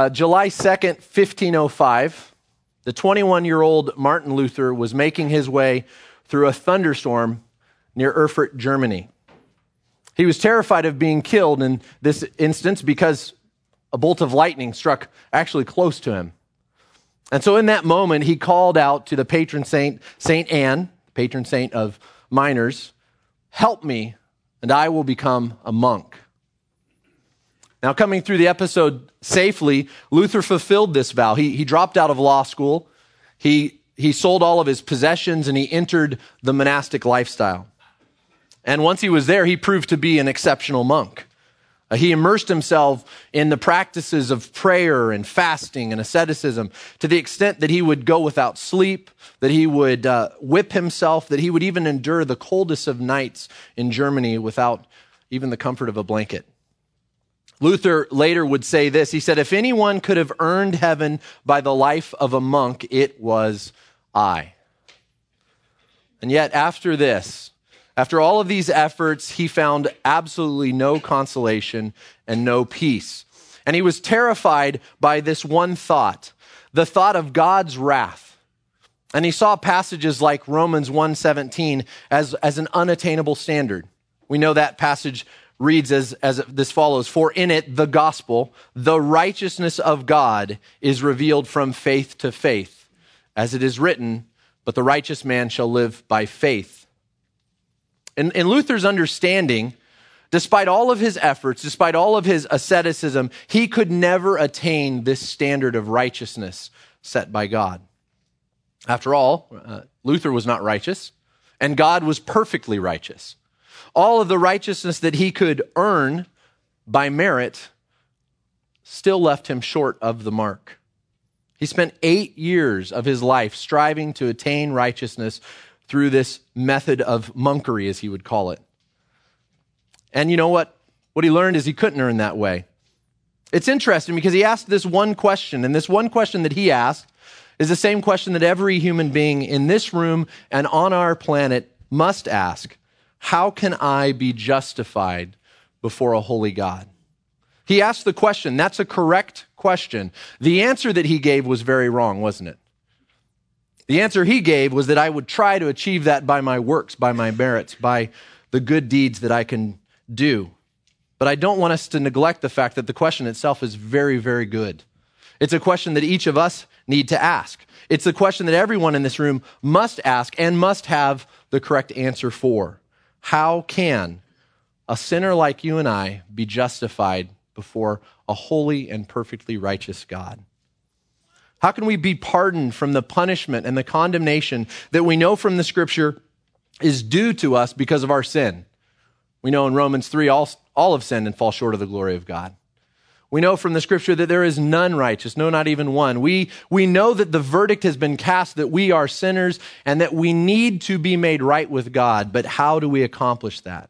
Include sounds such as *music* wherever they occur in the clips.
Uh, July 2nd, 1505, the 21 year old Martin Luther was making his way through a thunderstorm near Erfurt, Germany. He was terrified of being killed in this instance because a bolt of lightning struck actually close to him. And so in that moment, he called out to the patron saint, Saint Anne, patron saint of miners, help me and I will become a monk. Now, coming through the episode safely, Luther fulfilled this vow. He, he dropped out of law school. He, he sold all of his possessions and he entered the monastic lifestyle. And once he was there, he proved to be an exceptional monk. Uh, he immersed himself in the practices of prayer and fasting and asceticism to the extent that he would go without sleep, that he would uh, whip himself, that he would even endure the coldest of nights in Germany without even the comfort of a blanket. Luther later would say this. He said, If anyone could have earned heaven by the life of a monk, it was I. And yet, after this, after all of these efforts, he found absolutely no consolation and no peace. And he was terrified by this one thought, the thought of God's wrath. And he saw passages like Romans 1:17 as, as an unattainable standard. We know that passage reads as, as this follows For in it, the gospel, the righteousness of God, is revealed from faith to faith. As it is written, But the righteous man shall live by faith. In, in Luther's understanding, despite all of his efforts, despite all of his asceticism, he could never attain this standard of righteousness set by God. After all, uh, Luther was not righteous, and God was perfectly righteous. All of the righteousness that he could earn by merit still left him short of the mark. He spent eight years of his life striving to attain righteousness through this method of monkery, as he would call it. And you know what? What he learned is he couldn't earn that way. It's interesting because he asked this one question, and this one question that he asked is the same question that every human being in this room and on our planet must ask How can I be justified before a holy God? He asked the question. That's a correct question. The answer that he gave was very wrong, wasn't it? The answer he gave was that I would try to achieve that by my works, by my merits, by the good deeds that I can do. But I don't want us to neglect the fact that the question itself is very, very good. It's a question that each of us need to ask. It's a question that everyone in this room must ask and must have the correct answer for. How can a sinner like you and I be justified before a holy and perfectly righteous God? How can we be pardoned from the punishment and the condemnation that we know from the scripture is due to us because of our sin? We know in Romans 3, all, all have sinned and fall short of the glory of God. We know from the scripture that there is none righteous, no, not even one. We, we know that the verdict has been cast that we are sinners and that we need to be made right with God. But how do we accomplish that?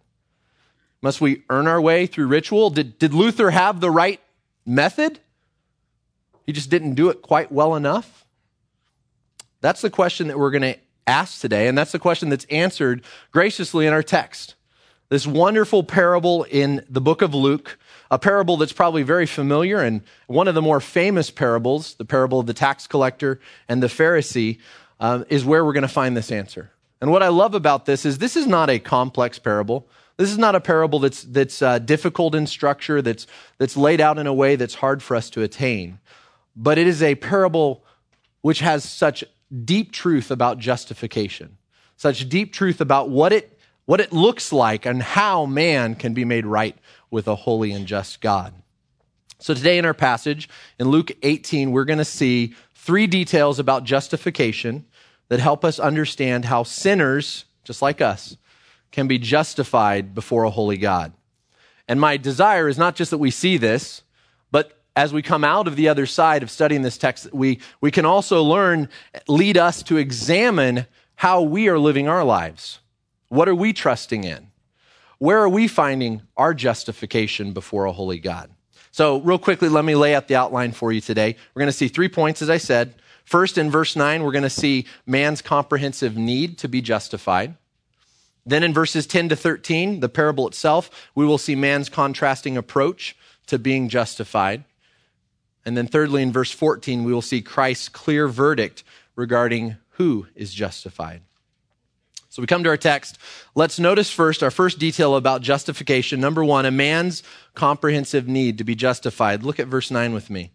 Must we earn our way through ritual? Did, did Luther have the right method? He just didn't do it quite well enough? That's the question that we're going to ask today, and that's the question that's answered graciously in our text. This wonderful parable in the book of Luke, a parable that's probably very familiar and one of the more famous parables, the parable of the tax collector and the Pharisee, um, is where we're going to find this answer. And what I love about this is this is not a complex parable. This is not a parable that's, that's uh, difficult in structure, that's, that's laid out in a way that's hard for us to attain but it is a parable which has such deep truth about justification, such deep truth about what it, what it looks like and how man can be made right with a holy and just God. So today in our passage in Luke 18, we're going to see three details about justification that help us understand how sinners, just like us, can be justified before a holy God. And my desire is not just that we see this, but as we come out of the other side of studying this text, we, we can also learn, lead us to examine how we are living our lives. What are we trusting in? Where are we finding our justification before a holy God? So, real quickly, let me lay out the outline for you today. We're going to see three points, as I said. First, in verse 9, we're going to see man's comprehensive need to be justified. Then, in verses 10 to 13, the parable itself, we will see man's contrasting approach to being justified. And then, thirdly, in verse 14, we will see Christ's clear verdict regarding who is justified. So we come to our text. Let's notice first our first detail about justification. Number one, a man's comprehensive need to be justified. Look at verse 9 with me.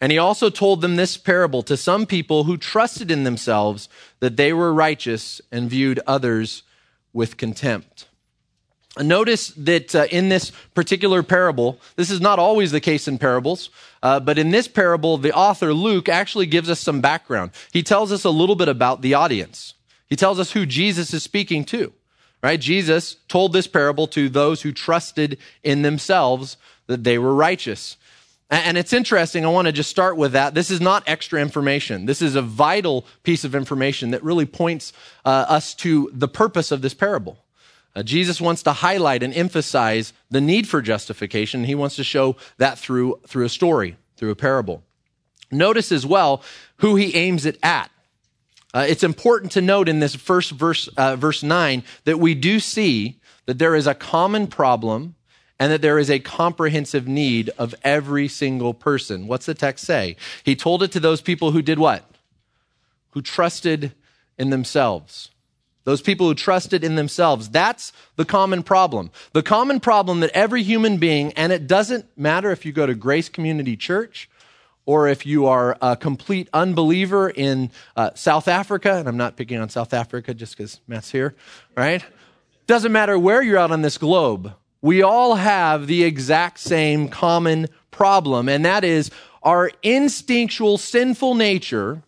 And he also told them this parable to some people who trusted in themselves that they were righteous and viewed others with contempt. Notice that uh, in this particular parable, this is not always the case in parables, uh, but in this parable, the author Luke actually gives us some background. He tells us a little bit about the audience. He tells us who Jesus is speaking to, right? Jesus told this parable to those who trusted in themselves that they were righteous. And it's interesting. I want to just start with that. This is not extra information. This is a vital piece of information that really points uh, us to the purpose of this parable. Uh, Jesus wants to highlight and emphasize the need for justification. He wants to show that through, through a story, through a parable. Notice as well who he aims it at. Uh, it's important to note in this first verse, uh, verse 9, that we do see that there is a common problem and that there is a comprehensive need of every single person. What's the text say? He told it to those people who did what? Who trusted in themselves. Those people who trusted in themselves. That's the common problem. The common problem that every human being, and it doesn't matter if you go to Grace Community Church or if you are a complete unbeliever in uh, South Africa, and I'm not picking on South Africa just because Matt's here, right? Doesn't matter where you're out on this globe we all have the exact same common problem, and that is our instinctual sinful nature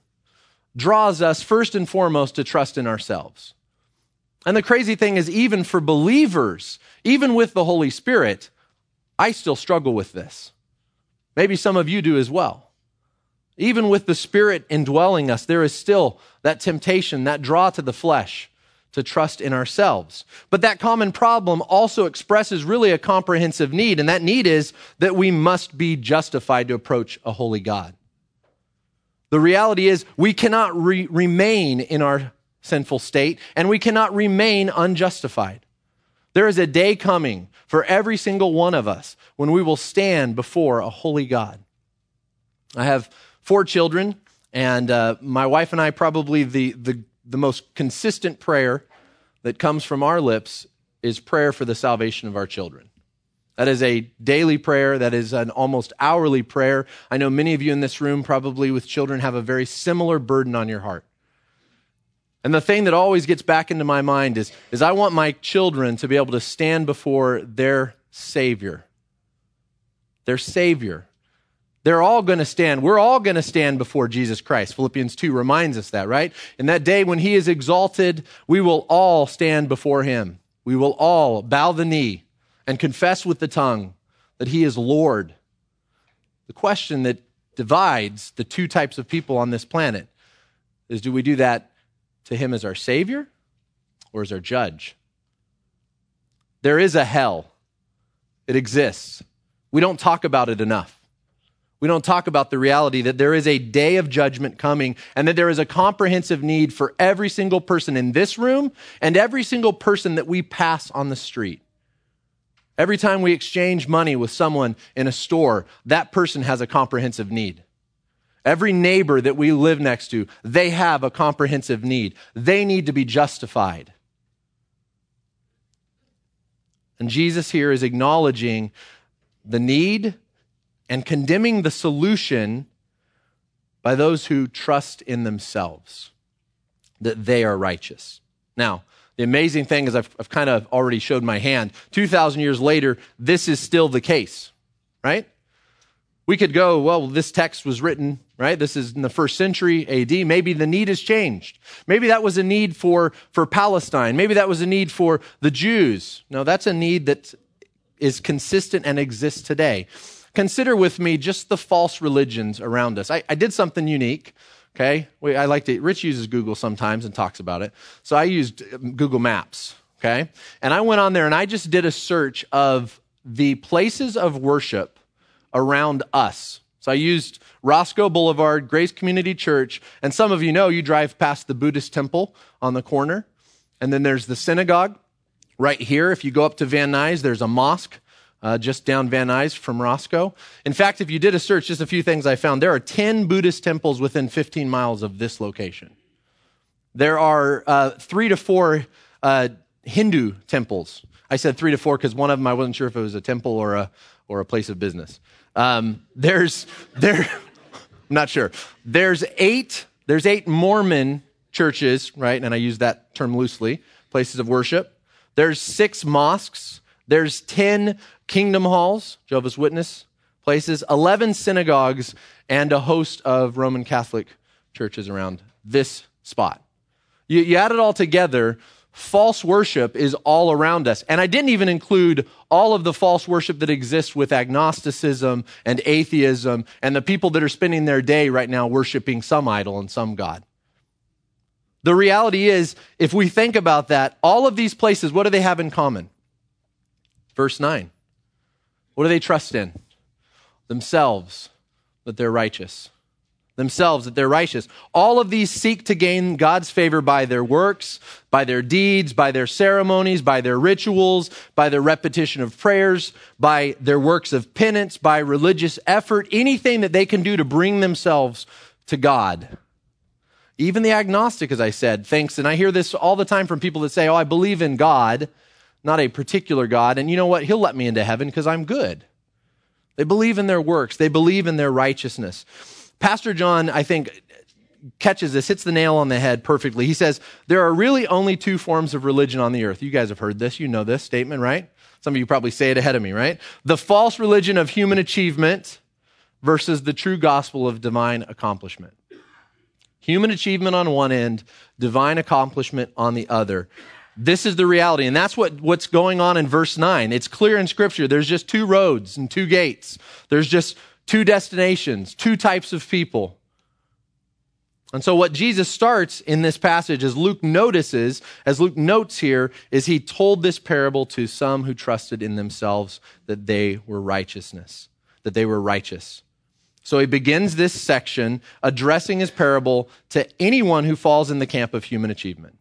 draws us first and foremost to trust in ourselves. And the crazy thing is, even for believers, even with the Holy Spirit, I still struggle with this. Maybe some of you do as well. Even with the Spirit indwelling us, there is still that temptation, that draw to the flesh to trust in ourselves. But that common problem also expresses really a comprehensive need, and that need is that we must be justified to approach a holy God. The reality is we cannot re- remain in our sinful state, and we cannot remain unjustified. There is a day coming for every single one of us when we will stand before a holy God. I have four children, and uh, my wife and I probably the, the the most consistent prayer that comes from our lips is prayer for the salvation of our children. That is a daily prayer. That is an almost hourly prayer. I know many of you in this room, probably with children, have a very similar burden on your heart. And the thing that always gets back into my mind is, is I want my children to be able to stand before their Savior. Their Savior. They're all going to stand. We're all going to stand before Jesus Christ. Philippians 2 reminds us that, right? In that day when he is exalted, we will all stand before him. We will all bow the knee and confess with the tongue that he is Lord. The question that divides the two types of people on this planet is do we do that to him as our Savior or as our judge? There is a hell, it exists. We don't talk about it enough. We don't talk about the reality that there is a day of judgment coming and that there is a comprehensive need for every single person in this room and every single person that we pass on the street. Every time we exchange money with someone in a store, that person has a comprehensive need. Every neighbor that we live next to, they have a comprehensive need. They need to be justified. And Jesus here is acknowledging the need and condemning the solution by those who trust in themselves that they are righteous. Now, the amazing thing is, I've, I've kind of already showed my hand. 2,000 years later, this is still the case, right? We could go, well, this text was written, right? This is in the first century AD. Maybe the need has changed. Maybe that was a need for, for Palestine. Maybe that was a need for the Jews. No, that's a need that is consistent and exists today. Consider with me just the false religions around us. I, I did something unique. Okay. I like to, Rich uses Google sometimes and talks about it. So I used um, Google Maps. Okay. And I went on there and I just did a search of the places of worship around us. So I used Roscoe Boulevard, Grace Community Church, and some of you know you drive past the Buddhist temple on the corner, and then there's the synagogue right here. If you go up to Van Nuys, there's a mosque uh, just down Van Nuys from Roscoe. In fact, if you did a search, just a few things I found. There are 10 Buddhist temples within 15 miles of this location. There are uh, three to four uh, Hindu temples. I said three to four because one of them I wasn't sure if it was a temple or a, or a place of business. Um, there's, there, *laughs* I'm not sure. There's eight, there's eight Mormon churches, right? And I use that term loosely, places of worship. There's six mosques. There's 10 kingdom halls, Jehovah's Witness places, 11 synagogues, and a host of Roman Catholic churches around this spot. You, you add it all together, false worship is all around us. And I didn't even include all of the false worship that exists with agnosticism and atheism and the people that are spending their day right now worshiping some idol and some God. The reality is, if we think about that, all of these places, what do they have in common? Verse 9. What do they trust in? Themselves, that they're righteous. Themselves, that they're righteous. All of these seek to gain God's favor by their works, by their deeds, by their ceremonies, by their rituals, by their repetition of prayers, by their works of penance, by religious effort, anything that they can do to bring themselves to God. Even the agnostic, as I said, thinks, and I hear this all the time from people that say, Oh, I believe in God, not a particular God, and you know what? He'll let me into heaven because I'm good. They believe in their works, they believe in their righteousness. Pastor John, I think, catches this, hits the nail on the head perfectly. He says, There are really only two forms of religion on the earth. You guys have heard this, you know this statement, right? Some of you probably say it ahead of me, right? The false religion of human achievement versus the true gospel of divine accomplishment. Human achievement on one end, divine accomplishment on the other. This is the reality. And that's what, what's going on in verse 9. It's clear in Scripture. There's just two roads and two gates. There's just two destinations, two types of people. And so, what Jesus starts in this passage, as Luke notices, as Luke notes here, is he told this parable to some who trusted in themselves that they were righteousness, that they were righteous. So he begins this section addressing his parable to anyone who falls in the camp of human achievement.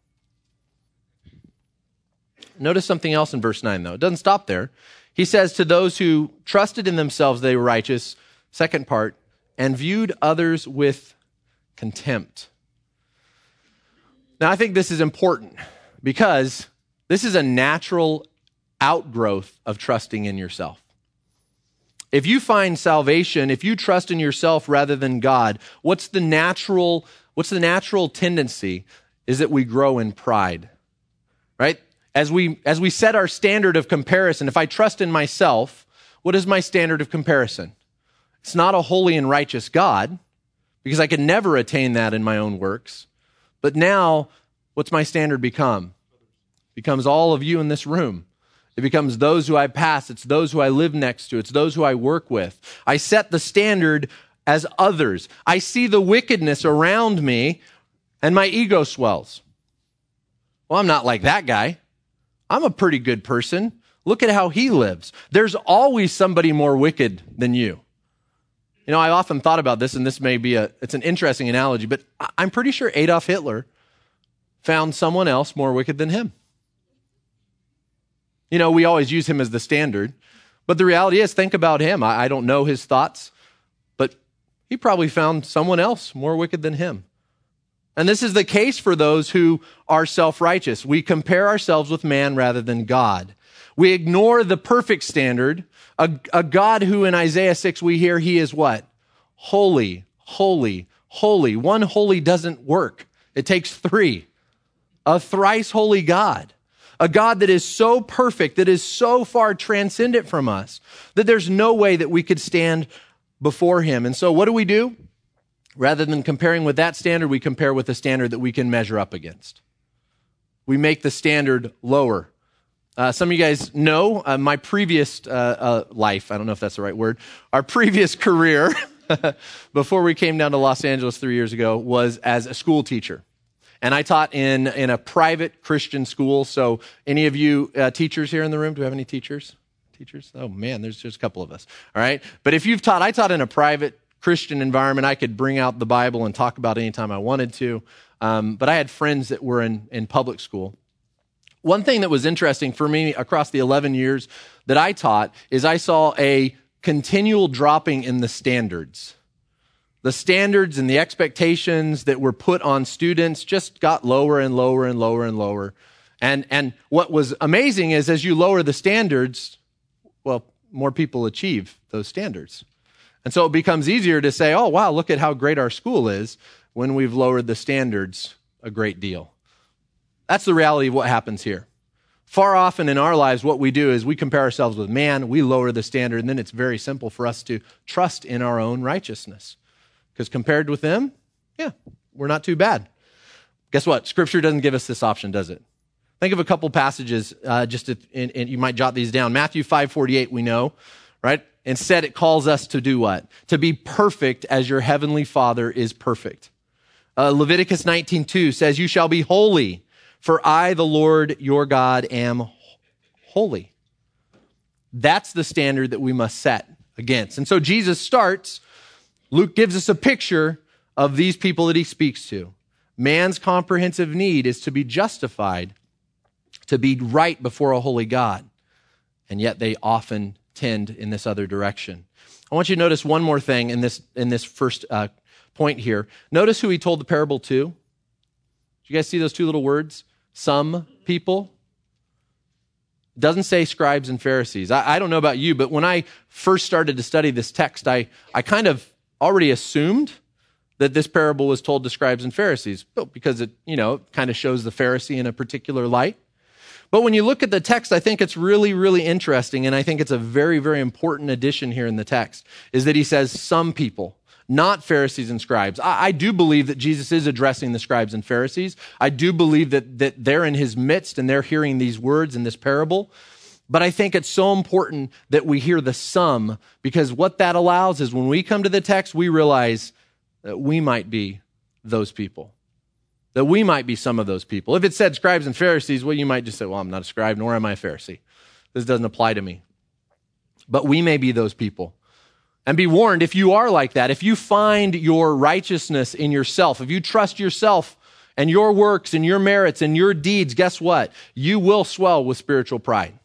Notice something else in verse 9, though. It doesn't stop there. He says, To those who trusted in themselves they were righteous, second part, and viewed others with contempt. Now, I think this is important because this is a natural outgrowth of trusting in yourself. If you find salvation, if you trust in yourself rather than God, what's the natural what's the natural tendency is that we grow in pride. Right? As we as we set our standard of comparison, if I trust in myself, what is my standard of comparison? It's not a holy and righteous God because I can never attain that in my own works. But now what's my standard become? It Becomes all of you in this room. It becomes those who I pass. It's those who I live next to. It's those who I work with. I set the standard as others. I see the wickedness around me and my ego swells. Well, I'm not like that guy. I'm a pretty good person. Look at how he lives. There's always somebody more wicked than you. You know, I often thought about this, and this may be a, it's an interesting analogy, but I'm pretty sure Adolf Hitler found someone else more wicked than him. You know, we always use him as the standard. But the reality is, think about him. I, I don't know his thoughts, but he probably found someone else more wicked than him. And this is the case for those who are self righteous. We compare ourselves with man rather than God. We ignore the perfect standard, a, a, God who in Isaiah 6 we hear he is what? Holy, holy, holy. One holy doesn't work, it takes three. A thrice holy God a God that is so perfect, that is so far transcendent from us, that there's no way that we could stand before him. And so what do we do? Rather than comparing with that standard, we compare with the standard that we can measure up against. We make the standard lower. Uh, some of you guys know uh, my previous uh, uh life, I don't know if that's the right word, our previous *laughs* career *laughs* before we came down to Los Angeles three years ago was as a school teacher and I taught in, in a private Christian school. So, any of you uh, teachers here in the room, do we have any teachers? Teachers? Oh man, there's just a couple of us. All right. But if you've taught, I taught in a private Christian environment. I could bring out the Bible and talk about it anytime I wanted to. Um, but I had friends that were in, in public school. One thing that was interesting for me across the 11 years that I taught is I saw a continual dropping in the standards. The standards and the expectations that were put on students just got lower and lower and lower and lower. And, and what was amazing is as you lower the standards, well, more people achieve those standards. And so it becomes easier to say, oh, wow, look at how great our school is when we've lowered the standards a great deal. That's the reality of what happens here. Far often in our lives, what we do is we compare ourselves with man, we lower the standard, and then it's very simple for us to trust in our own righteousness. Because compared with them, yeah, we're not too bad. Guess what? Scripture doesn't give us this option, does it? Think of a couple passages, uh, just to, and, and you might jot these down. Matthew 5:48, we know, right? Instead, it calls us to do what? To be perfect as your heavenly Father is perfect. Uh, Leviticus 19:2 says, "You shall be holy, for I, the Lord your God, am holy." That's the standard that we must set against. And so Jesus starts. Luke gives us a picture of these people that he speaks to. Man's comprehensive need is to be justified, to be right before a holy God. And yet they often tend in this other direction. I want you to notice one more thing in this, in this first uh, point here. Notice who he told the parable to. Did you guys see those two little words? Some people. Doesn't say scribes and Pharisees. I, I don't know about you, but when I first started to study this text, I, I kind of already assumed that this parable was told to scribes and Pharisees, because it, you know, kind of shows the Pharisee in a particular light. But when you look at the text, I think it's really, really interesting, and I think it's a very, very important addition here in the text, is that he says some people not Pharisees and scribes. I, I, do believe that Jesus is addressing the scribes and Pharisees. I do believe that, that they're in his midst and they're hearing these words in this parable. But I think it's so important that we hear the sum because what that allows is when we come to the text, we realize that we might be those people. That we might be some of those people. If it said scribes and Pharisees, well, you might just say, well, I'm not a scribe, nor am I a Pharisee. This doesn't apply to me. But we may be those people. And be warned if you are like that, if you find your righteousness in yourself, if you trust yourself and your works and your merits and your deeds, guess what? You will swell with spiritual pride.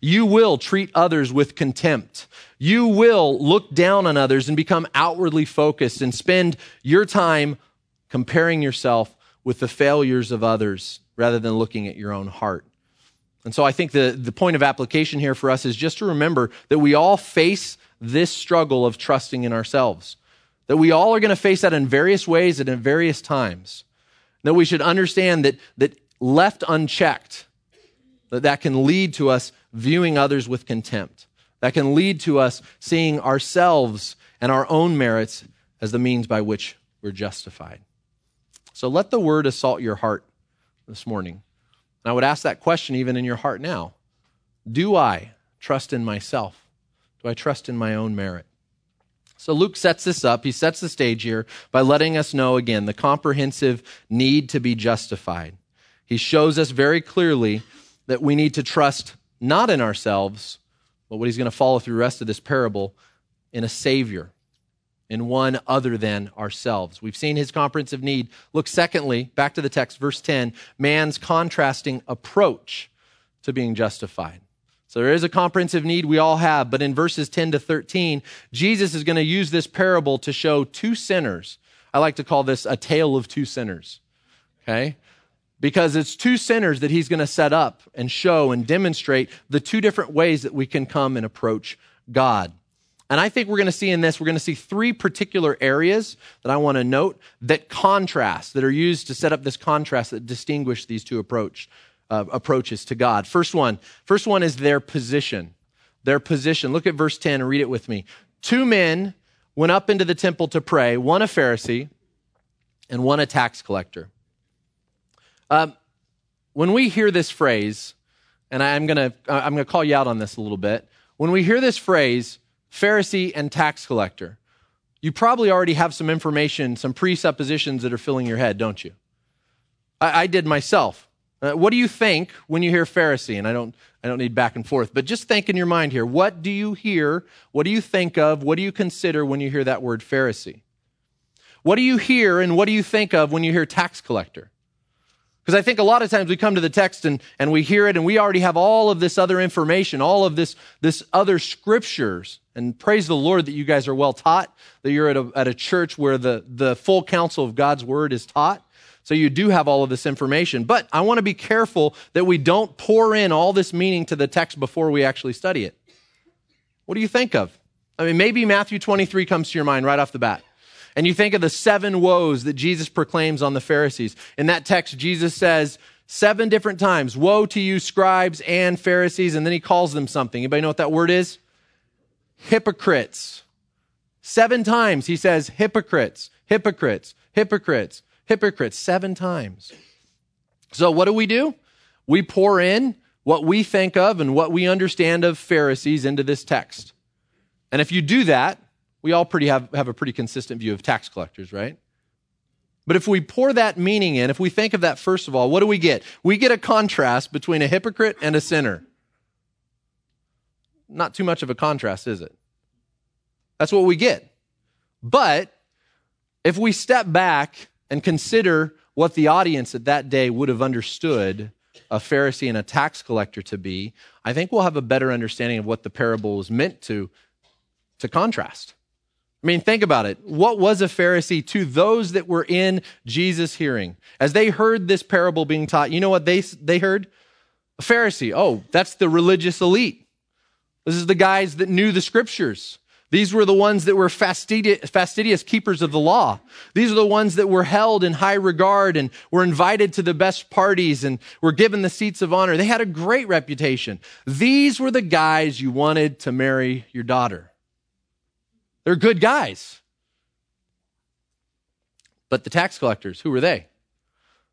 You will treat others with contempt. You will look down on others and become outwardly focused and spend your time comparing yourself with the failures of others rather than looking at your own heart. And so I think the, the point of application here for us is just to remember that we all face this struggle of trusting in ourselves. That we all are going to face that in various ways and in various times. That we should understand that, that left unchecked, that that can lead to us viewing others with contempt. That can lead to us seeing ourselves and our own merits as the means by which we're justified. So let the word assault your heart this morning. And I would ask that question even in your heart now. Do I trust in myself? Do I trust in my own merit? So Luke sets this up. He sets the stage here by letting us know again the comprehensive need to be justified. He shows us very clearly that we need to trust not in ourselves, but what he's going to follow through the rest of this parable in a Savior, in one other than ourselves. We've seen his comprehensive need. Look, secondly, back to the text, verse 10, man's contrasting approach to being justified. So there is a comprehensive need we all have, but in verses 10 to 13, Jesus is going to use this parable to show two sinners. I like to call this a tale of two sinners. Okay? Because it's two sinners that he's going to set up and show and demonstrate the two different ways that we can come and approach God. And I think we're going to see in this, we're going to see three particular areas that I want to note that contrast, that are used to set up this contrast that distinguish these two approach, uh, approaches to God. First one, first one is their position. Their position. Look at verse 10 and read it with me. Two men went up into the temple to pray, one a Pharisee and one a tax collector. Um, when we hear this phrase, and I'm going to I'm going to call you out on this a little bit. When we hear this phrase, Pharisee and tax collector, you probably already have some information, some presuppositions that are filling your head, don't you? I, I did myself. Uh, what do you think when you hear Pharisee? And I don't, I don't need back and forth, but just think in your mind here. What do you hear? What do you think of? What do you consider when you hear that word Pharisee? What do you hear and what do you think of when you hear tax collector? Because I think a lot of times we come to the text and, and we hear it and we already have all of this other information, all of this, this other scriptures. And praise the Lord that you guys are well taught, that you're at a, at a church where the, the full counsel of God's word is taught. So you do have all of this information. But I want to be careful that we don't pour in all this meaning to the text before we actually study it. What do you think of? I mean, maybe Matthew 23 comes to your mind right off the bat. And you think of the seven woes that Jesus proclaims on the Pharisees. In that text, Jesus says seven different times, woe to you scribes and Pharisees, and then he calls them something. Anybody know what that word is? Hypocrites. Seven times he says hypocrites, hypocrites, hypocrites, hypocrites, seven times. So what do we do? We pour in what we think of and what we understand of Pharisees into this text. And if you do that, we all pretty have, have a pretty consistent view of tax collectors, right? But if we pour that meaning in, if we think of that first of all, what do we get? We get a contrast between a hypocrite and a sinner. Not too much of a contrast, is it? That's what we get. But if we step back and consider what the audience at that day would have understood a Pharisee and a tax collector to be, I think we'll have a better understanding of what the parable was meant to, to contrast. I mean, think about it. What was a Pharisee to those that were in Jesus' hearing? As they heard this parable being taught, you know what they, they heard? A Pharisee. Oh, that's the religious elite. This is the guys that knew the scriptures. These were the ones that were fastidious, fastidious, keepers of the law. These are the ones that were held in high regard and were invited to the best parties and were given the seats of honor. They had a great reputation. These were the guys you wanted to marry your daughter. They're good guys. But the tax collectors, who were they?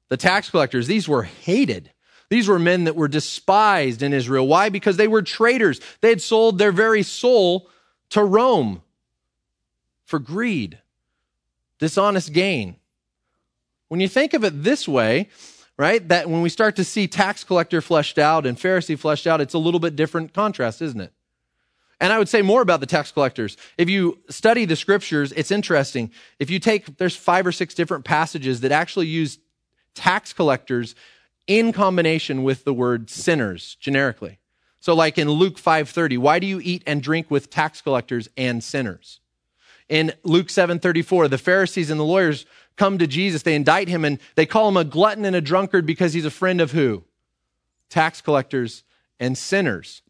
The tax collectors, these were hated. These were men that were despised in Israel. Why? Because they were traitors. They had sold their very soul to Rome for greed, dishonest gain. When you think of it this way, right, that when we start to see tax collector fleshed out and Pharisee fleshed out, it's a little bit different contrast, isn't it? And I would say more about the tax collectors. If you study the scriptures, it's interesting. If you take, there's five or six different passages that actually use tax collectors in combination with the word sinners generically. So like in Luke 5:30, why do you eat and drink with tax collectors and sinners? In Luke 7:34, the Pharisees and the lawyers come to Jesus, they indict him and they call him a glutton and a drunkard because he's a friend of who? Tax collectors and sinners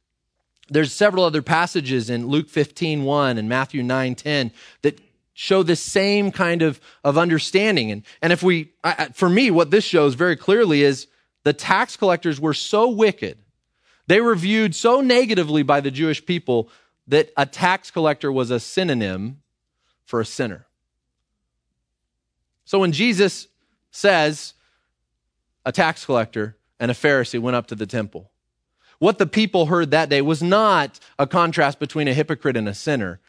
there's several other passages in Luke 15, 1 and Matthew 9, 10 that show this same kind of, of understanding. And, and if we, I, for me, what this shows very clearly is the tax collectors were so wicked. They were viewed so negatively by the Jewish people that a tax collector was a synonym for a sinner. So when Jesus says a tax collector and a Pharisee went up to the temple, what the people heard that day was not a contrast between a hypocrite and a sinner.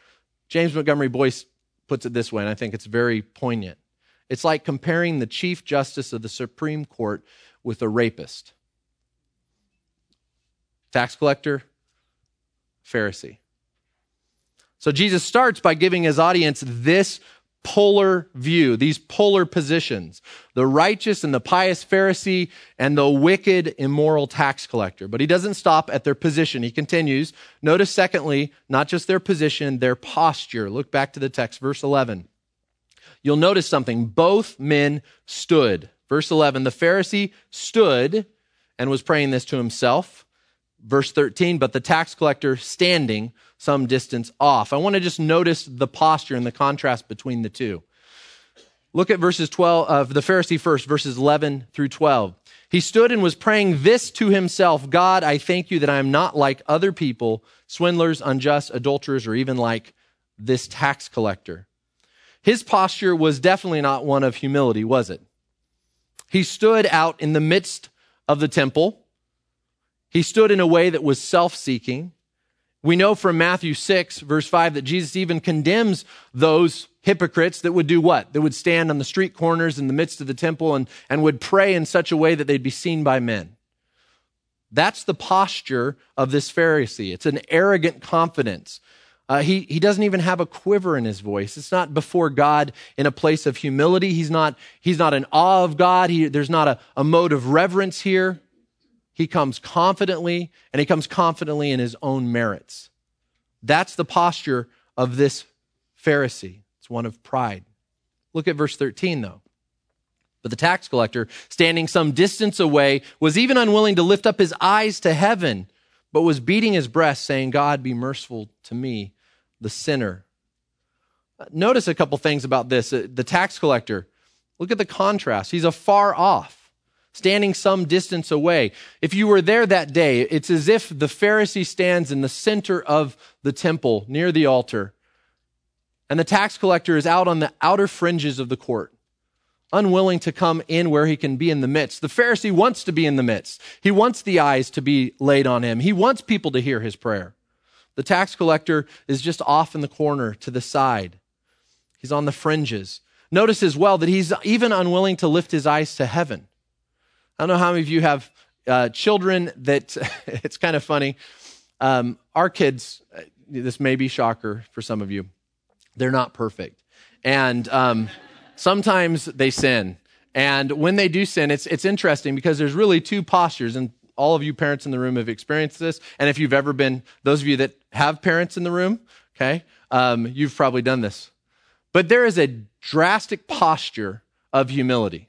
James Montgomery Boice puts it this way, and I think it's very poignant. It's like comparing the Chief Justice of the Supreme Court with a rapist. Tax collector, Pharisee. So Jesus starts by giving his audience this polar view, these polar positions the righteous and the pious Pharisee and the wicked, immoral tax collector. But he doesn't stop at their position. He continues. Notice, secondly, not just their position, their posture. Look back to the text, verse 11. You'll notice something. Both men stood. Verse 11, the Pharisee stood and was praying this to himself. Verse 13, but the tax collector standing some distance off. I want to just notice the posture and the contrast between the two. Look at verses 12 of the Pharisee first, verses 11 through 12. He stood and was praying this to himself God, I thank you that I am not like other people, swindlers, unjust, adulterers, or even like this tax collector. His posture was definitely not one of humility, was it? He stood out in the midst of the temple he stood in a way that was self seeking. We know from Matthew 6, verse 5, that Jesus even condemns those hypocrites that would do what? That would stand on the street corners in the midst of the temple and, and would pray in such a way that they'd be seen by men. That's the posture of this Pharisee. It's an arrogant confidence. Uh, he, he doesn't even have a quiver in his voice. It's not before God in a place of humility. He's not, he's not in awe of God. He, there's not a, a mode of reverence here. He comes confidently, and he comes confidently in his own merits. That's the posture of this Pharisee. It's one of pride. Look at verse 13, though. But the tax collector, standing some distance away, was even unwilling to lift up his eyes to heaven, but was beating his breast, saying, God, be merciful to me, the sinner. Notice a couple things about this. Uh, the tax collector, look at the contrast. He's afar off, standing some distance away. If you were there that day, it's as if the Pharisee stands in the center of the temple near the altar, and the tax collector is out on the outer fringes of the court unwilling to come in where he can be in the midst. The Pharisee wants to be in the midst. He wants the eyes to be laid on him. He wants people to hear his prayer. The tax collector is just off in the corner to the side. He's on the fringes. Notice as well that he's even unwilling to lift his eyes to heaven. I don't know how many of you have uh, children that *laughs* it's kind of funny. Um, our kids, uh, this may be shocker for some of you, they're not perfect. And um, sometimes they sin. And when they do sin, it's, it's interesting because there's really two postures. And all of you parents in the room have experienced this. And if you've ever been, those of you that have parents in the room, okay, um, you've probably done this. But there is a drastic posture of humility.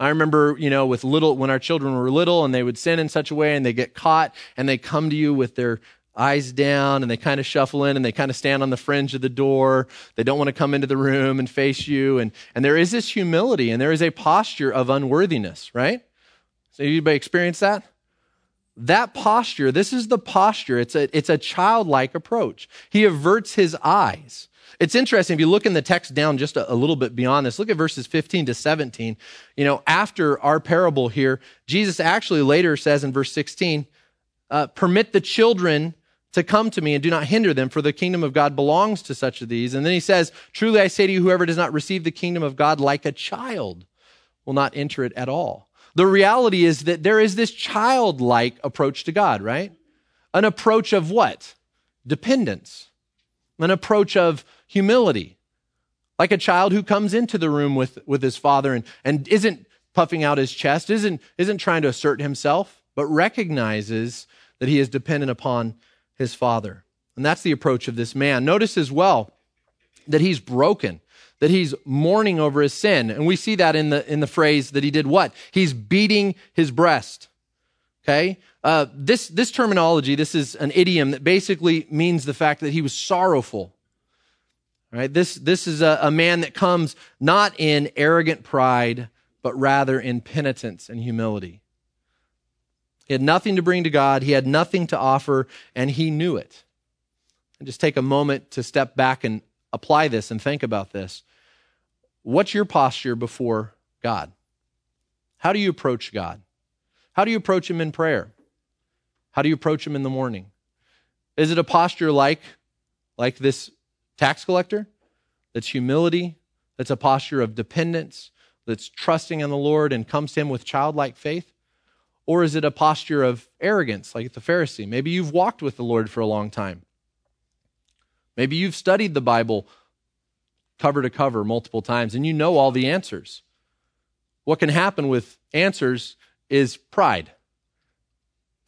I remember, you know, with little, when our children were little and they would sin in such a way and they get caught and they come to you with their eyes down and they kind of shuffle in and they kind of stand on the fringe of the door. They don't want to come into the room and face you. And, and there is this humility and there is a posture of unworthiness, right? So anybody experience that? That posture, this is the posture. It's a, it's a childlike approach. He averts his eyes. It's interesting if you look in the text down just a, a, little bit beyond this. Look at verses 15 to 17. You know, after our parable here, Jesus actually later says in verse 16, uh, permit the children to come to me and do not hinder them, for the kingdom of God belongs to such of these. And then he says, Truly I say to you, whoever does not receive the kingdom of God like a child will not enter it at all. The reality is that there is this childlike approach to God, right? An approach of what? Dependence. An approach of humility. Like a child who comes into the room with, with his father and, and isn't puffing out his chest, isn't, isn't trying to assert himself, but recognizes that he is dependent upon his father. And that's the approach of this man. Notice as well that he's broken, that he's mourning over his sin. And we see that in the, in the phrase that he did what? He's beating his breast. Okay? Uh, this, this terminology, this is an idiom that basically means the fact that he was sorrowful. Right? This, this is a, a man that comes not in arrogant pride, but rather in penitence and humility. He had nothing to bring to God, he had nothing to offer, and he knew it. And just take a moment to step back and apply this and think about this. What's your posture before God? How do you approach God? How do you approach Him in prayer? How do you approach Him in the morning? Is it a posture like, like this tax collector? That's humility, that's a posture of dependence, that's trusting in the Lord and comes to Him with childlike faith? Or is it a posture of arrogance like the Pharisee? Maybe you've walked with the Lord for a long time. Maybe you've studied the Bible cover to cover multiple times and you know all the answers. What can happen with answers is pride.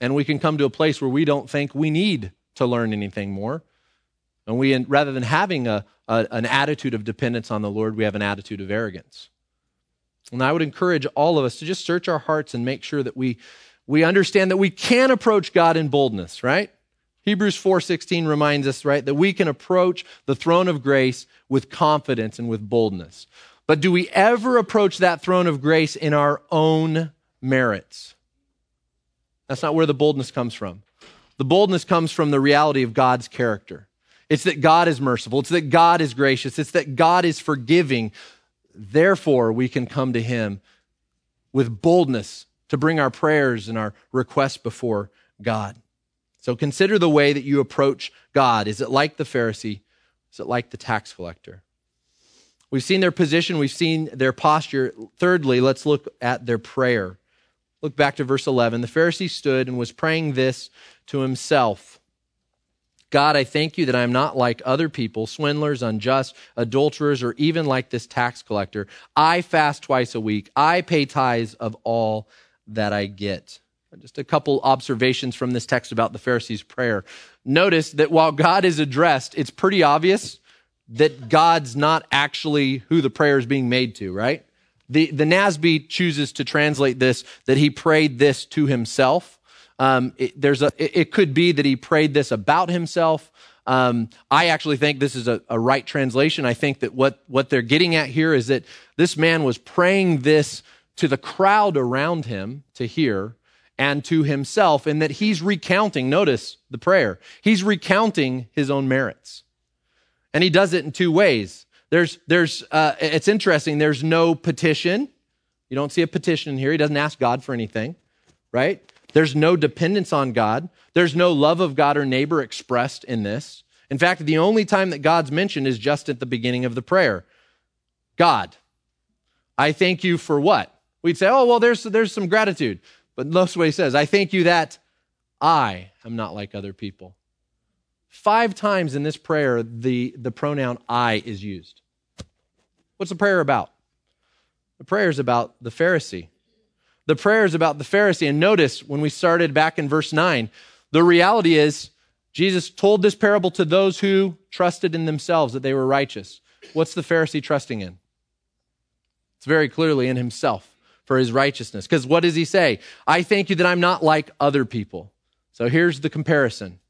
And we can come to a place where we don't think we need to learn anything more. And we, rather than having a, a, an attitude of dependence on the Lord, we have an attitude of arrogance. And I would encourage all of us to just search our hearts and make sure that we, we understand that we can approach God in boldness, right? Hebrews 4:16 reminds us, right, that we can approach the throne of grace with confidence and with boldness. But do we ever approach that throne of grace in our own merits? That's not where the boldness comes from. The boldness comes from the reality of God's character. It's that God is merciful. It's that God is gracious. It's that God is forgiving. Therefore, we can come to him with boldness to bring our prayers and our requests before God. So consider the way that you approach God. Is it like the Pharisee? Is it like the tax collector? We've seen their position, we've seen their posture. Thirdly, let's look at their prayer. Look back to verse 11. The Pharisee stood and was praying this to himself God, I thank you that I am not like other people, swindlers, unjust, adulterers, or even like this tax collector. I fast twice a week. I pay tithes of all that I get. Just a couple observations from this text about the Pharisees' prayer. Notice that while God is addressed, it's pretty obvious that God's not actually who the prayer is being made to, right? The, the NASB chooses to translate this that he prayed this to himself. Um, it, there's a, it, it, could be that he prayed this about himself. Um, I actually think this is a, a right translation. I think that what, what they're getting at here is that this man was praying this to the crowd around him to hear and to himself, and that he's recounting, notice the prayer, he's recounting his own merits. And he does it in two ways. There's, there's, uh, it's interesting. There's no petition. You don't see a petition here. He doesn't ask God for anything, right? There's no dependence on God. There's no love of God or neighbor expressed in this. In fact, the only time that God's mentioned is just at the beginning of the prayer. God, I thank you for what? We'd say, oh, well, there's, there's some gratitude. But he says I thank you that I am not like other people. Five times in this prayer, the, the pronoun I is used. What's the prayer about? The prayer is about the Pharisee. The prayer is about the Pharisee. And notice when we started back in verse 9, the reality is Jesus told this parable to those who trusted in themselves that they were righteous. What's the Pharisee trusting in? It's very clearly in himself for his righteousness. Because what does he say? I thank you that I'm not like other people. So here's the comparison.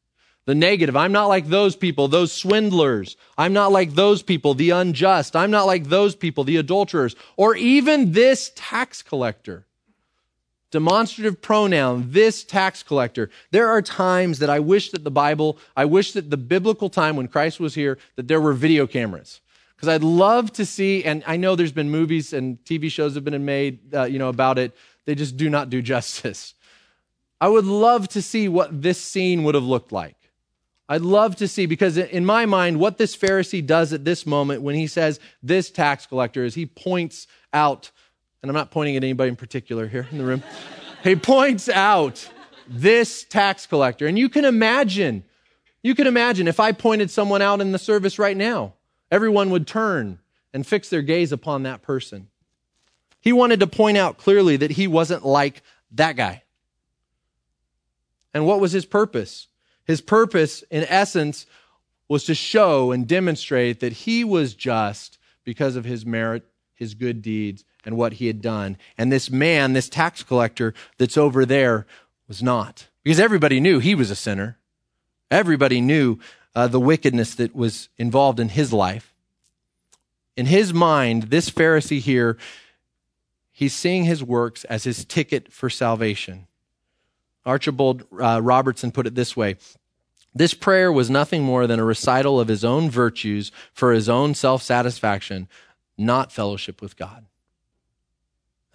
The negative, I'm not like those people, those swindlers. I'm not like those people, the unjust. I'm not like those people, the adulterers, or even this tax collector demonstrative pronoun, this tax collector. There are times that I wish that the Bible, I wish that the biblical time when Christ was here, that there were video cameras. Because I'd love to see, and I know there's been movies and TV shows have been made, uh, you know, about it. They just do not do *laughs* justice. I would love to see what this scene would have looked like. I'd love to see, because in my mind, what this Pharisee does at this moment when he says this tax collector is he points out and I'm not pointing at anybody in particular here in the room. he points out this tax collector. And you can imagine, you can imagine if I pointed someone out in the service right now, everyone would turn and fix their gaze upon that person. He wanted to point out clearly that he wasn't like that guy. And what was his purpose? His purpose, in essence, was to show and demonstrate that he was just because of his merit, his good deeds, and what he had done. And this man, this tax collector that's over there, was not. Because everybody knew he was a sinner. Everybody knew uh, the wickedness that was involved in his life. In his mind, this Pharisee here, he's seeing his works as his ticket for salvation. Archibald uh, Robertson put it this way This prayer was nothing more than a recital of his own virtues for his own self satisfaction, not fellowship with God.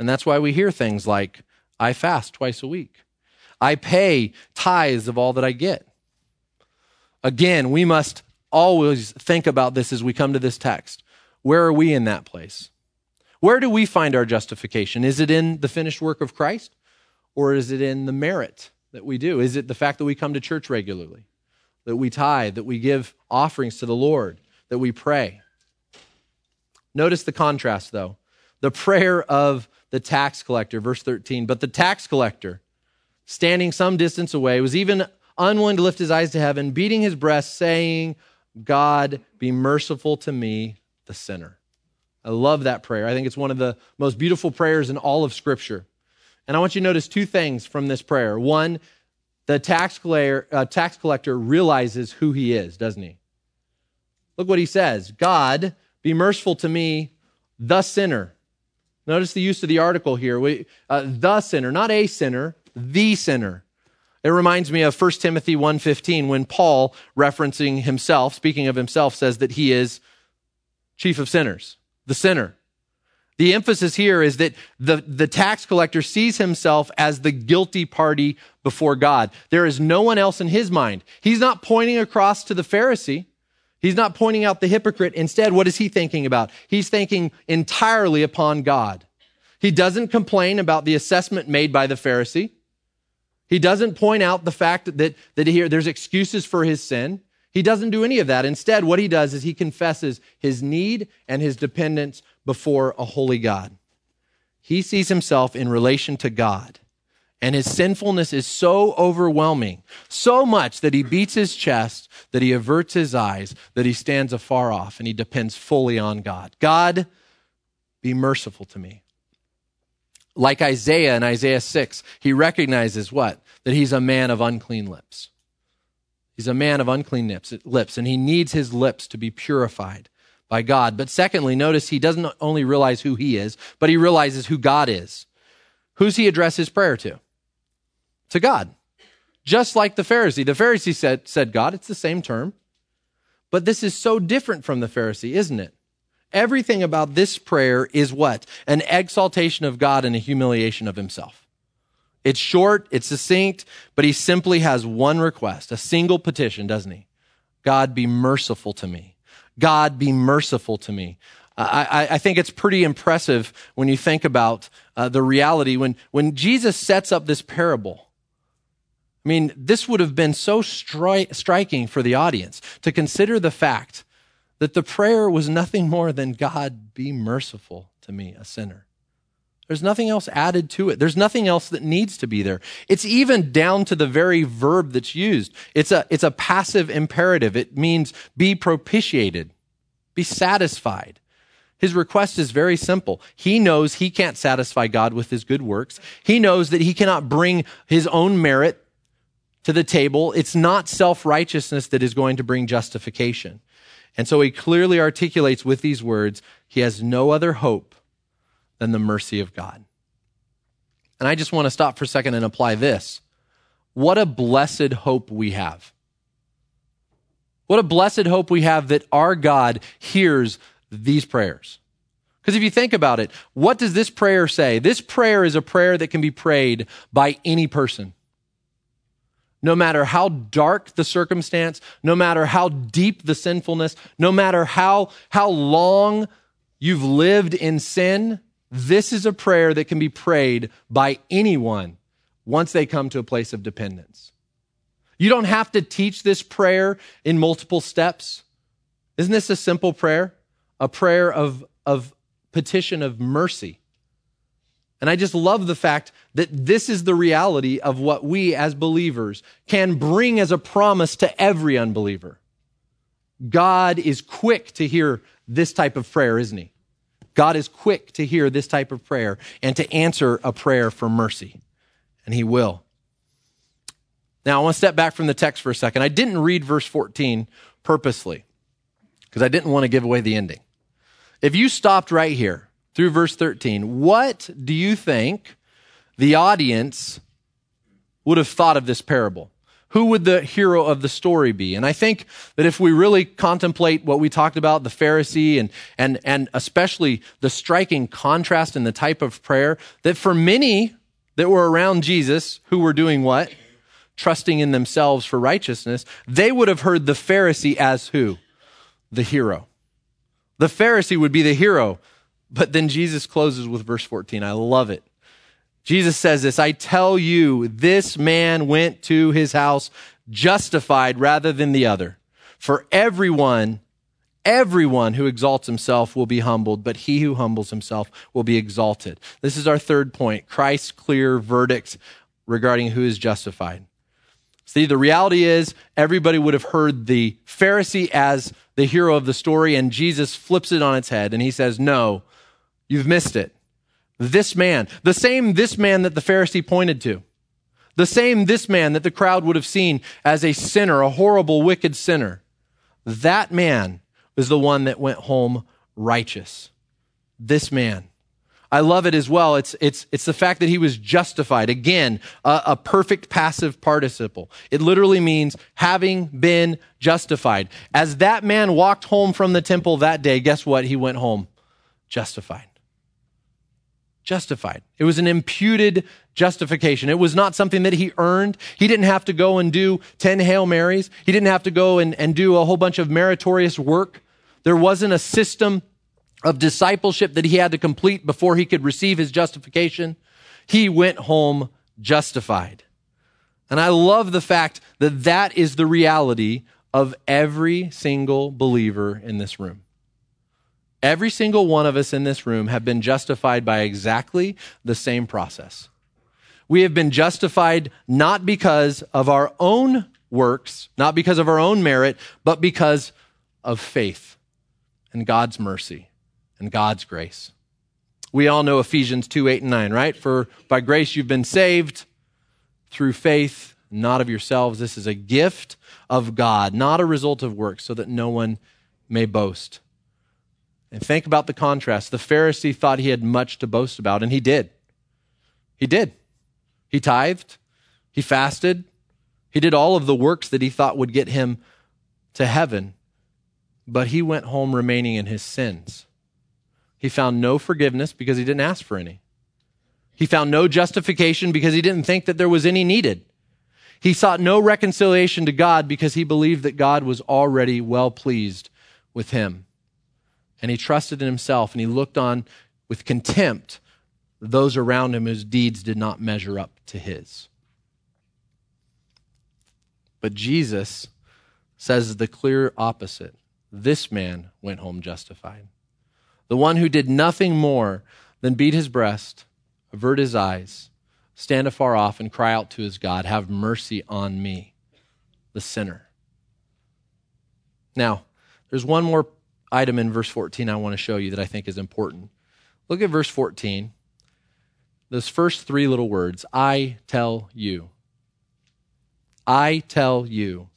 And that's why we hear things like, I fast twice a week. I pay tithes of all that I get. Again, we must always think about this as we come to this text. Where are we in that place? Where do we find our justification? Is it in the finished work of Christ? Or is it in the merit that we do? Is it the fact that we come to church regularly? That we tithe, that we give offerings to the Lord, that we pray? Notice the contrast, though. The prayer of the tax collector, verse 13. But the tax collector, standing some distance away, was even unwilling to lift his eyes to heaven, beating his breast, saying, God, be merciful to me, the sinner. I love that prayer. I think it's one of the most beautiful prayers in all of Scripture. And I want you to notice two things from this prayer. One, the tax collector, uh, tax collector realizes who he is, doesn't he? Look what he says God, be merciful to me, the sinner. Notice the use of the article here. We, uh, the sinner, not a sinner, the sinner. It reminds me of 1 Timothy 1.15 when Paul, referencing himself, speaking of himself, says that he is chief of sinners, the sinner. The emphasis here is that the, the tax collector sees himself as the guilty party before God. There is no one else in his mind. He's not pointing across to the Pharisee. He's not pointing out the hypocrite. Instead, what is he thinking about? He's thinking entirely upon God. He doesn't complain about the assessment made by the Pharisee. He doesn't point out the fact that, that here there's excuses for his sin. He doesn't do any of that. Instead, what he does is he confesses his need and his dependence before a holy God. He sees himself in relation to God, and his sinfulness is so overwhelming, so much that he beats his chest, that he averts his eyes, that he stands afar off, and he depends fully on God. God, be merciful to me. Like Isaiah in Isaiah 6, he recognizes what? That he's a man of unclean lips. He's a man of unclean lips, and he needs his lips to be purified by God. But secondly, notice he doesn't only realize who he is, but he realizes who God is. Who's he address his prayer to? To God. Just like the Pharisee. The Pharisee said, said God, it's the same term. But this is so different from the Pharisee, isn't it? Everything about this prayer is what? An exaltation of God and a humiliation of himself. It's short, it's succinct, but he simply has one request, a single petition, doesn't he? God, be merciful to me. God, be merciful to me. I, I, think it's pretty impressive when you think about uh, the reality when, when Jesus sets up this parable. I mean, this would have been so stri- striking for the audience to consider the fact that the prayer was nothing more than God, be merciful to me, a sinner. There's nothing else added to it. There's nothing else that needs to be there. It's even down to the very verb that's used. It's a, it's a passive imperative. It means be propitiated, be satisfied. His request is very simple. He knows he can't satisfy God with his good works. He knows that he cannot bring his own merit to the table. It's not self righteousness that is going to bring justification. And so he clearly articulates with these words, he has no other hope than the mercy of God. And I just want to stop for a second and apply this. What a blessed hope we have. What a blessed hope we have that our God hears these prayers. Because if you think about it, what does this prayer say? This prayer is a prayer that can be prayed by any person. No matter how dark the circumstance, no matter how deep the sinfulness, no matter how, how long you've lived in sin, this is a prayer that can be prayed by anyone once they come to a place of dependence. You don't have to teach this prayer in multiple steps. Isn't this a simple prayer? A prayer of, of petition of mercy. And I just love the fact that this is the reality of what we as believers can bring as a promise to every unbeliever. God is quick to hear this type of prayer, isn't he? God is quick to hear this type of prayer and to answer a prayer for mercy. And he will. Now, I want to step back from the text for a second. I didn't read verse 14 purposely because I didn't want to give away the ending. If you stopped right here through verse 13, what do you think the audience would have thought of this parable? who would the hero of the story be? And I think that if we really contemplate what we talked about, the Pharisee and, and, and especially the striking contrast in the type of prayer, that for many that were around Jesus who were doing what? Trusting in themselves for righteousness, they would have heard the Pharisee as who? The hero. The Pharisee would be the hero. But then Jesus closes with verse 14. I love it. Jesus says this, I tell you, this man went to his house justified rather than the other. For everyone, everyone who exalts himself will be humbled, but he who humbles himself will be exalted. This is our third point Christ's clear verdict regarding who is justified. See, the reality is everybody would have heard the Pharisee as the hero of the story, and Jesus flips it on its head and he says, No, you've missed it. This man, the same this man that the Pharisee pointed to, the same this man that the crowd would have seen as a sinner, a horrible, wicked sinner, that man was the one that went home righteous. This man. I love it as well. It's, it's, it's the fact that he was justified. Again, a, a, perfect passive participle. It literally means having been justified. As that man walked home from the temple that day, guess what? He went home justified justified. It was an imputed justification. It was not something that he earned. He didn't have to go and do 10 Hail Marys. He didn't have to go and, and do a whole bunch of meritorious work. There wasn't a system of discipleship that he had to complete before he could receive his justification. He went home justified. And I love the fact that that is the reality of every single believer in this room. Every single one of us in this room have been justified by exactly the same process. We have been justified not because of our own works, not because of our own merit, but because of faith and God's mercy and God's grace. We all know Ephesians 2 8 and 9, right? For by grace you've been saved through faith, not of yourselves. This is a gift of God, not a result of works, so that no one may boast. And think about the contrast. The Pharisee thought he had much to boast about, and he did. He did. He tithed, he fasted, he did all of the works that he thought would get him to heaven, but he went home remaining in his sins. He found no forgiveness because he didn't ask for any. He found no justification because he didn't think that there was any needed. He sought no reconciliation to God because he believed that God was already well pleased with him. And he trusted in himself and he looked on with contempt those around him whose deeds did not measure up to his. But Jesus says the clear opposite. This man went home justified. The one who did nothing more than beat his breast, avert his eyes, stand afar off, and cry out to his God, Have mercy on me, the sinner. Now, there's one more item in verse 14 I want to show you that I think is important. Look at verse 14 those first three little words I tell you. I tell you.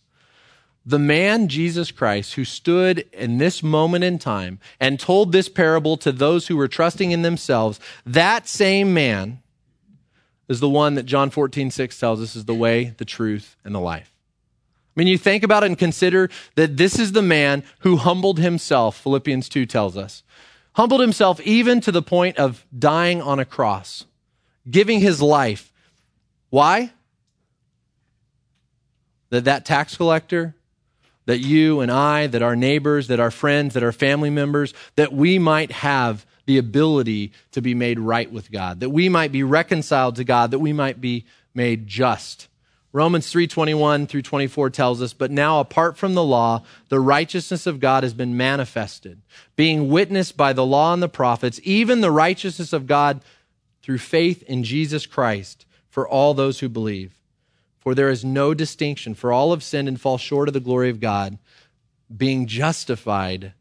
The man, Jesus Christ, who stood in this moment in time and told this parable to those who were trusting in themselves, that same man is the one that John 14, 6 tells us is the way, the truth, and the life. I mean, you think about it and consider that this is the man who humbled himself, Philippians 2 tells us. Humbled himself even to the point of dying on a cross giving his life. Why? That that tax collector, that you and I, that our neighbors, that our friends, that our family members, that we might have the ability to be made right with God, that we might be reconciled to God, that we might be made just. Romans 3:21 through 24 tells us, "But now apart from the law, the righteousness of God has been manifested, being witnessed by the law and the prophets, even the righteousness of God through faith in Jesus Christ for all those who believe. For there is no distinction, for all have sinned and fall short of the glory of God, being justified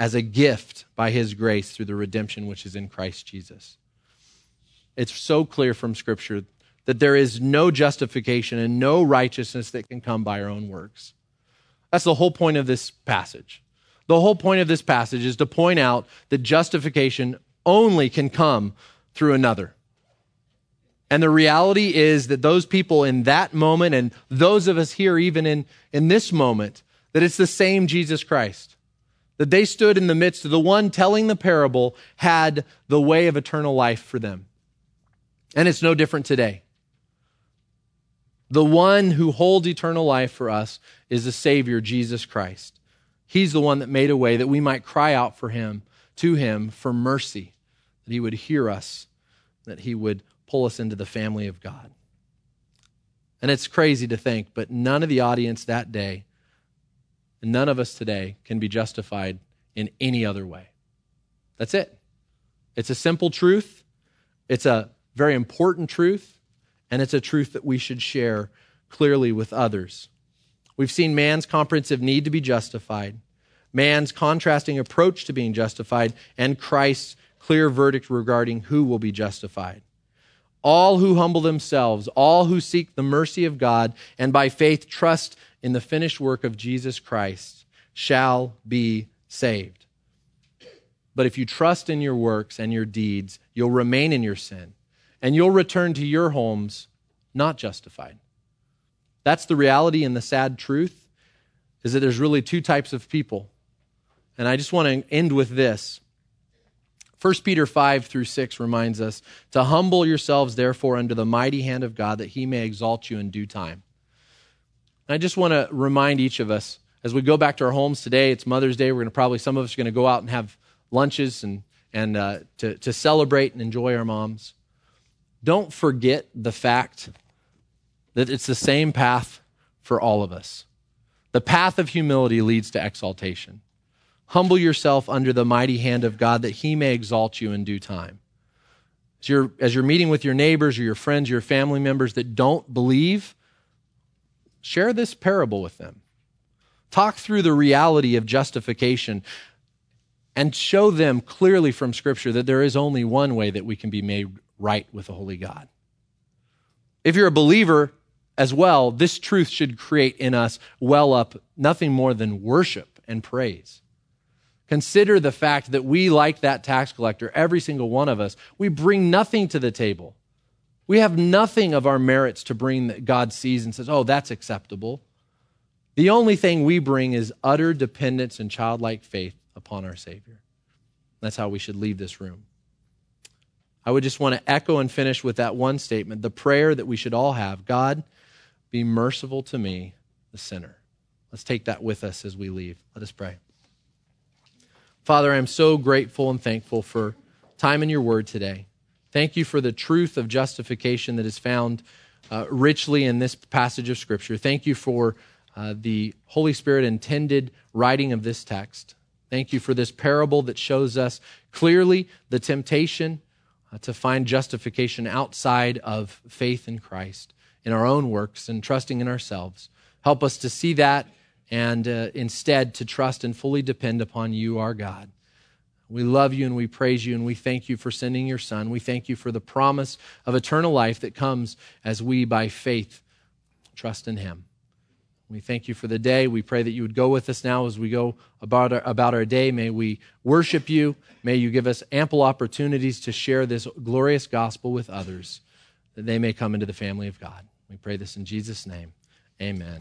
as a gift by his grace through the redemption which is in Christ Jesus. It's so clear from Scripture that there is no justification and no righteousness that can come by our own works. That's the whole point of this passage. The whole point of this passage is to point out that justification only can come through another. And the reality is that those people in that moment, and those of us here, even in, in this moment, that it's the same Jesus Christ. That they stood in the midst of the one telling the parable had the way of eternal life for them. And it's no different today. The one who holds eternal life for us is the Savior, Jesus Christ. He's the one that made a way that we might cry out for him, to him, for mercy, that he would hear us that He would pull us into the family of God. And it's crazy to think, but none of the audience that day, none of us today, can be justified in any other way. That's it. It's a simple truth, it's a very important truth, and it's a truth that we should share clearly with others. We've seen man's comprehensive need to be justified, man's contrasting approach to being justified, and Christ's clear verdict regarding who will be justified. All who humble themselves, all who seek the mercy of God, and by faith trust in the finished work of Jesus Christ, shall be saved. But if you trust in your works and your deeds, you'll remain in your sin, and you'll return to your homes not justified. That's the reality and the sad truth is that there's really two types of people. And I just want to end with this. 1 Peter 5 through 6 reminds us to humble yourselves, therefore, under the mighty hand of God, that he may exalt you in due time. I just want to remind each of us as we go back to our homes today, it's Mother's Day. We're going to probably, some of us are going to go out and have lunches and, and uh, to, to celebrate and enjoy our moms. Don't forget the fact that it's the same path for all of us. The path of humility leads to exaltation. Humble yourself under the mighty hand of God that he may exalt you in due time. As you're, as you're meeting with your neighbors or your friends, your family members that don't believe, share this parable with them. Talk through the reality of justification and show them clearly from Scripture that there is only one way that we can be made right with the Holy God. If you're a believer as well, this truth should create in us well up nothing more than worship and praise. Consider the fact that we, like that tax collector, every single one of us, we bring nothing to the table. We have nothing of our merits to bring that God sees and says, oh, that's acceptable. The only thing we bring is utter dependence and childlike faith upon our Savior. That's how we should leave this room. I would just want to echo and finish with that one statement the prayer that we should all have God, be merciful to me, the sinner. Let's take that with us as we leave. Let us pray. Father, I'm so grateful and thankful for time in your word today. Thank you for the truth of justification that is found uh, richly in this passage of Scripture. Thank you for uh, the Holy Spirit intended writing of this text. Thank you for this parable that shows us clearly the temptation to find justification outside of faith in Christ, in our own works, and trusting in ourselves. Help us to see that and uh, instead to trust and fully depend upon you, our God. We love you and we praise you and we thank you for sending your Son. We thank you for the promise of eternal life that comes as we, by faith, trust in him. We thank you for the day. We pray that you would go with us now as we go about our, about our day. May we worship you. May you give us ample opportunities to share this glorious gospel with others, that they may come into the family of God. We pray this in Jesus' name. Amen.